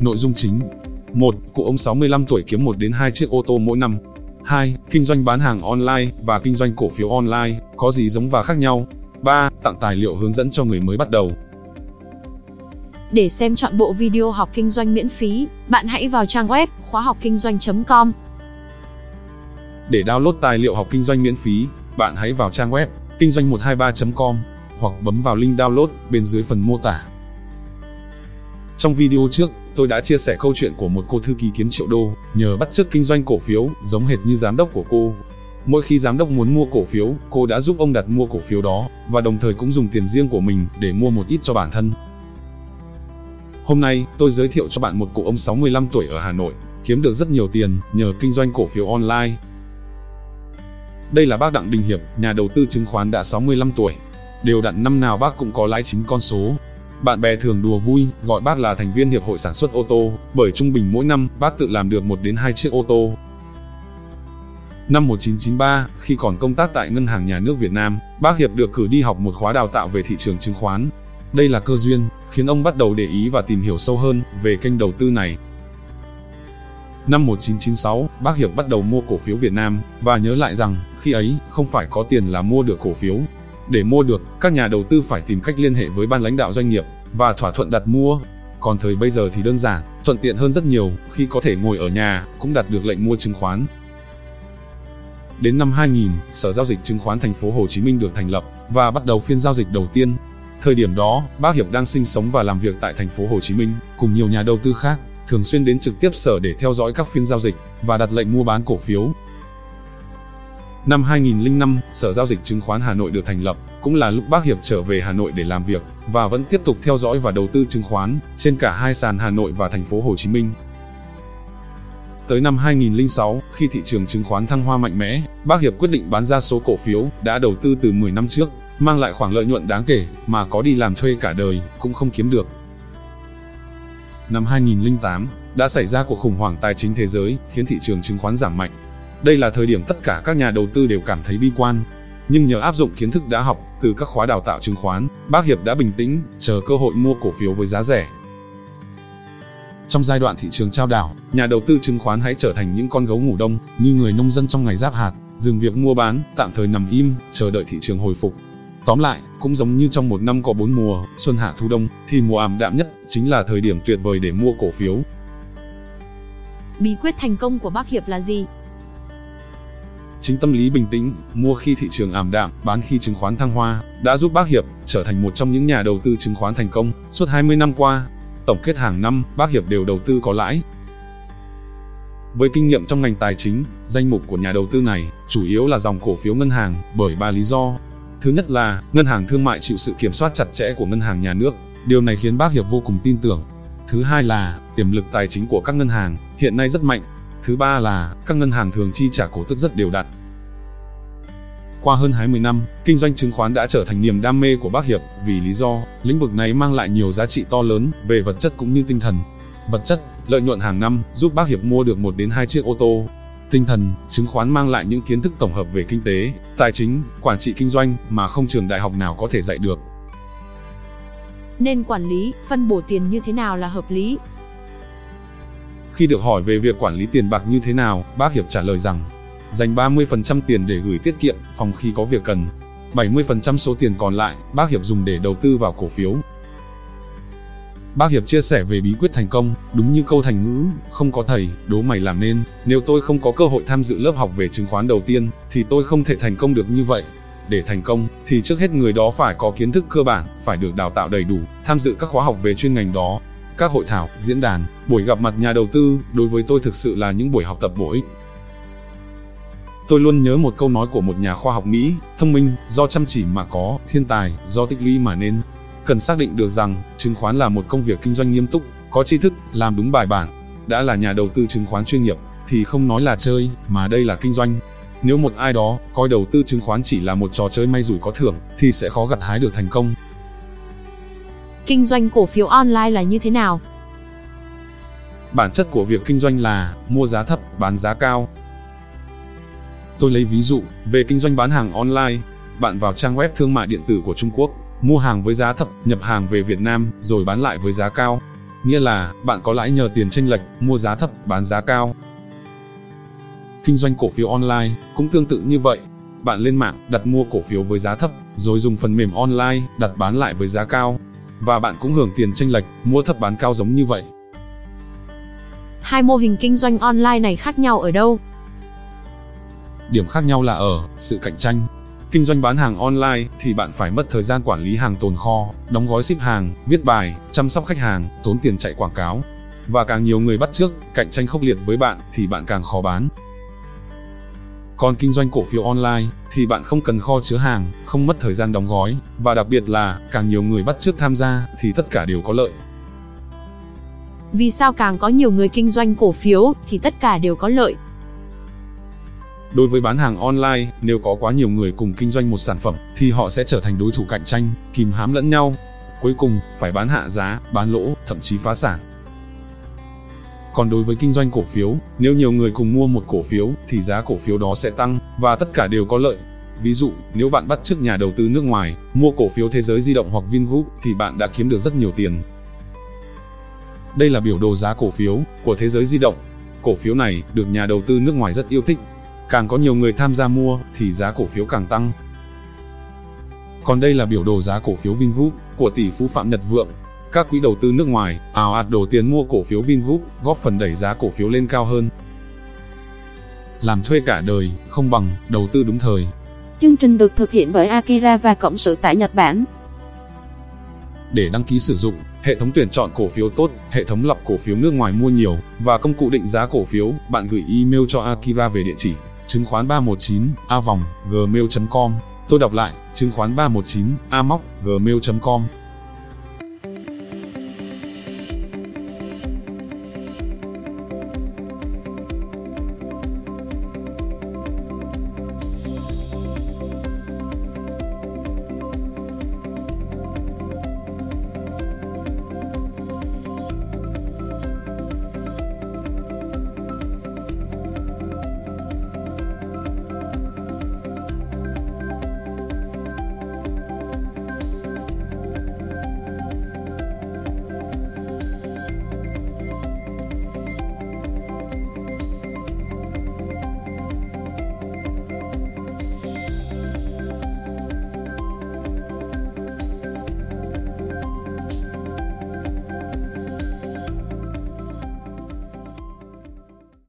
Nội dung chính 1. Cụ ông 65 tuổi kiếm 1 đến 2 chiếc ô tô mỗi năm 2. Kinh doanh bán hàng online và kinh doanh cổ phiếu online, có gì giống và khác nhau? 3. Tặng tài liệu hướng dẫn cho người mới bắt đầu. Để xem chọn bộ video học kinh doanh miễn phí, bạn hãy vào trang web khóa học kinh doanh.com. Để download tài liệu học kinh doanh miễn phí, bạn hãy vào trang web kinh doanh 123.com hoặc bấm vào link download bên dưới phần mô tả. Trong video trước, tôi đã chia sẻ câu chuyện của một cô thư ký kiếm triệu đô, nhờ bắt chước kinh doanh cổ phiếu, giống hệt như giám đốc của cô. Mỗi khi giám đốc muốn mua cổ phiếu, cô đã giúp ông đặt mua cổ phiếu đó, và đồng thời cũng dùng tiền riêng của mình để mua một ít cho bản thân. Hôm nay, tôi giới thiệu cho bạn một cụ ông 65 tuổi ở Hà Nội, kiếm được rất nhiều tiền nhờ kinh doanh cổ phiếu online. Đây là bác Đặng Đình Hiệp, nhà đầu tư chứng khoán đã 65 tuổi. Đều đặn năm nào bác cũng có lãi chính con số, bạn bè thường đùa vui, gọi bác là thành viên hiệp hội sản xuất ô tô, bởi trung bình mỗi năm, bác tự làm được 1 đến 2 chiếc ô tô. Năm 1993, khi còn công tác tại Ngân hàng Nhà nước Việt Nam, bác Hiệp được cử đi học một khóa đào tạo về thị trường chứng khoán. Đây là cơ duyên, khiến ông bắt đầu để ý và tìm hiểu sâu hơn về kênh đầu tư này. Năm 1996, bác Hiệp bắt đầu mua cổ phiếu Việt Nam, và nhớ lại rằng, khi ấy, không phải có tiền là mua được cổ phiếu, để mua được, các nhà đầu tư phải tìm cách liên hệ với ban lãnh đạo doanh nghiệp và thỏa thuận đặt mua. Còn thời bây giờ thì đơn giản, thuận tiện hơn rất nhiều, khi có thể ngồi ở nhà cũng đặt được lệnh mua chứng khoán. Đến năm 2000, Sở giao dịch chứng khoán thành phố Hồ Chí Minh được thành lập và bắt đầu phiên giao dịch đầu tiên. Thời điểm đó, bác Hiệp đang sinh sống và làm việc tại thành phố Hồ Chí Minh cùng nhiều nhà đầu tư khác, thường xuyên đến trực tiếp sở để theo dõi các phiên giao dịch và đặt lệnh mua bán cổ phiếu. Năm 2005, Sở Giao dịch Chứng khoán Hà Nội được thành lập, cũng là lúc bác Hiệp trở về Hà Nội để làm việc, và vẫn tiếp tục theo dõi và đầu tư chứng khoán, trên cả hai sàn Hà Nội và thành phố Hồ Chí Minh. Tới năm 2006, khi thị trường chứng khoán thăng hoa mạnh mẽ, bác Hiệp quyết định bán ra số cổ phiếu đã đầu tư từ 10 năm trước, mang lại khoản lợi nhuận đáng kể, mà có đi làm thuê cả đời, cũng không kiếm được. Năm 2008, đã xảy ra cuộc khủng hoảng tài chính thế giới, khiến thị trường chứng khoán giảm mạnh, đây là thời điểm tất cả các nhà đầu tư đều cảm thấy bi quan. Nhưng nhờ áp dụng kiến thức đã học từ các khóa đào tạo chứng khoán, bác Hiệp đã bình tĩnh, chờ cơ hội mua cổ phiếu với giá rẻ. Trong giai đoạn thị trường trao đảo, nhà đầu tư chứng khoán hãy trở thành những con gấu ngủ đông, như người nông dân trong ngày giáp hạt, dừng việc mua bán, tạm thời nằm im, chờ đợi thị trường hồi phục. Tóm lại, cũng giống như trong một năm có bốn mùa, xuân hạ thu đông, thì mùa ảm đạm nhất chính là thời điểm tuyệt vời để mua cổ phiếu. Bí quyết thành công của bác Hiệp là gì? Chính tâm lý bình tĩnh, mua khi thị trường ảm đạm, bán khi chứng khoán thăng hoa, đã giúp bác Hiệp trở thành một trong những nhà đầu tư chứng khoán thành công suốt 20 năm qua. Tổng kết hàng năm, bác Hiệp đều đầu tư có lãi. Với kinh nghiệm trong ngành tài chính, danh mục của nhà đầu tư này chủ yếu là dòng cổ phiếu ngân hàng bởi ba lý do. Thứ nhất là, ngân hàng thương mại chịu sự kiểm soát chặt chẽ của ngân hàng nhà nước, điều này khiến bác Hiệp vô cùng tin tưởng. Thứ hai là, tiềm lực tài chính của các ngân hàng hiện nay rất mạnh, Thứ ba là, các ngân hàng thường chi trả cổ tức rất đều đặn. Qua hơn 20 năm, kinh doanh chứng khoán đã trở thành niềm đam mê của bác Hiệp vì lý do, lĩnh vực này mang lại nhiều giá trị to lớn về vật chất cũng như tinh thần. Vật chất, lợi nhuận hàng năm giúp bác Hiệp mua được 1 đến 2 chiếc ô tô. Tinh thần, chứng khoán mang lại những kiến thức tổng hợp về kinh tế, tài chính, quản trị kinh doanh mà không trường đại học nào có thể dạy được. Nên quản lý, phân bổ tiền như thế nào là hợp lý? Khi được hỏi về việc quản lý tiền bạc như thế nào, bác Hiệp trả lời rằng, dành 30% tiền để gửi tiết kiệm, phòng khi có việc cần. 70% số tiền còn lại, bác Hiệp dùng để đầu tư vào cổ phiếu. Bác Hiệp chia sẻ về bí quyết thành công, đúng như câu thành ngữ, không có thầy, đố mày làm nên, nếu tôi không có cơ hội tham dự lớp học về chứng khoán đầu tiên, thì tôi không thể thành công được như vậy. Để thành công, thì trước hết người đó phải có kiến thức cơ bản, phải được đào tạo đầy đủ, tham dự các khóa học về chuyên ngành đó, các hội thảo, diễn đàn, buổi gặp mặt nhà đầu tư, đối với tôi thực sự là những buổi học tập bổ ích. Tôi luôn nhớ một câu nói của một nhà khoa học Mỹ, thông minh, do chăm chỉ mà có, thiên tài, do tích lũy mà nên. Cần xác định được rằng, chứng khoán là một công việc kinh doanh nghiêm túc, có tri thức, làm đúng bài bản. Đã là nhà đầu tư chứng khoán chuyên nghiệp, thì không nói là chơi, mà đây là kinh doanh. Nếu một ai đó coi đầu tư chứng khoán chỉ là một trò chơi may rủi có thưởng, thì sẽ khó gặt hái được thành công. Kinh doanh cổ phiếu online là như thế nào? Bản chất của việc kinh doanh là mua giá thấp, bán giá cao. Tôi lấy ví dụ về kinh doanh bán hàng online. Bạn vào trang web thương mại điện tử của Trung Quốc, mua hàng với giá thấp, nhập hàng về Việt Nam, rồi bán lại với giá cao. nghĩa là bạn có lãi nhờ tiền chênh lệch, mua giá thấp, bán giá cao. Kinh doanh cổ phiếu online cũng tương tự như vậy. Bạn lên mạng đặt mua cổ phiếu với giá thấp, rồi dùng phần mềm online đặt bán lại với giá cao. Và bạn cũng hưởng tiền chênh lệch, mua thấp bán cao giống như vậy. Hai mô hình kinh doanh online này khác nhau ở đâu? Điểm khác nhau là ở sự cạnh tranh. Kinh doanh bán hàng online thì bạn phải mất thời gian quản lý hàng tồn kho, đóng gói ship hàng, viết bài, chăm sóc khách hàng, tốn tiền chạy quảng cáo. Và càng nhiều người bắt trước, cạnh tranh khốc liệt với bạn thì bạn càng khó bán. Còn kinh doanh cổ phiếu online thì bạn không cần kho chứa hàng, không mất thời gian đóng gói và đặc biệt là càng nhiều người bắt trước tham gia thì tất cả đều có lợi. Vì sao càng có nhiều người kinh doanh cổ phiếu thì tất cả đều có lợi? Đối với bán hàng online, nếu có quá nhiều người cùng kinh doanh một sản phẩm thì họ sẽ trở thành đối thủ cạnh tranh, kìm hãm lẫn nhau. Cuối cùng, phải bán hạ giá, bán lỗ, thậm chí phá sản. Còn đối với kinh doanh cổ phiếu, nếu nhiều người cùng mua một cổ phiếu thì giá cổ phiếu đó sẽ tăng và tất cả đều có lợi. Ví dụ, nếu bạn bắt chước nhà đầu tư nước ngoài mua cổ phiếu Thế giới di động hoặc Vingroup thì bạn đã kiếm được rất nhiều tiền. Đây là biểu đồ giá cổ phiếu của Thế giới di động. Cổ phiếu này được nhà đầu tư nước ngoài rất yêu thích. Càng có nhiều người tham gia mua thì giá cổ phiếu càng tăng. Còn đây là biểu đồ giá cổ phiếu Vingroup của tỷ phú Phạm Nhật Vượng. Các quỹ đầu tư nước ngoài ào ạt đổ tiền mua cổ phiếu Vingroup, góp phần đẩy giá cổ phiếu lên cao hơn. Làm thuê cả đời, không bằng đầu tư đúng thời. Chương trình được thực hiện bởi Akira và Cộng sự tại Nhật Bản. Để đăng ký sử dụng, hệ thống tuyển chọn cổ phiếu tốt, hệ thống lọc cổ phiếu nước ngoài mua nhiều và công cụ định giá cổ phiếu, bạn gửi email cho Akira về địa chỉ chứng khoán 319 a vòng gmail.com. Tôi đọc lại, chứng khoán 319 a móc gmail.com.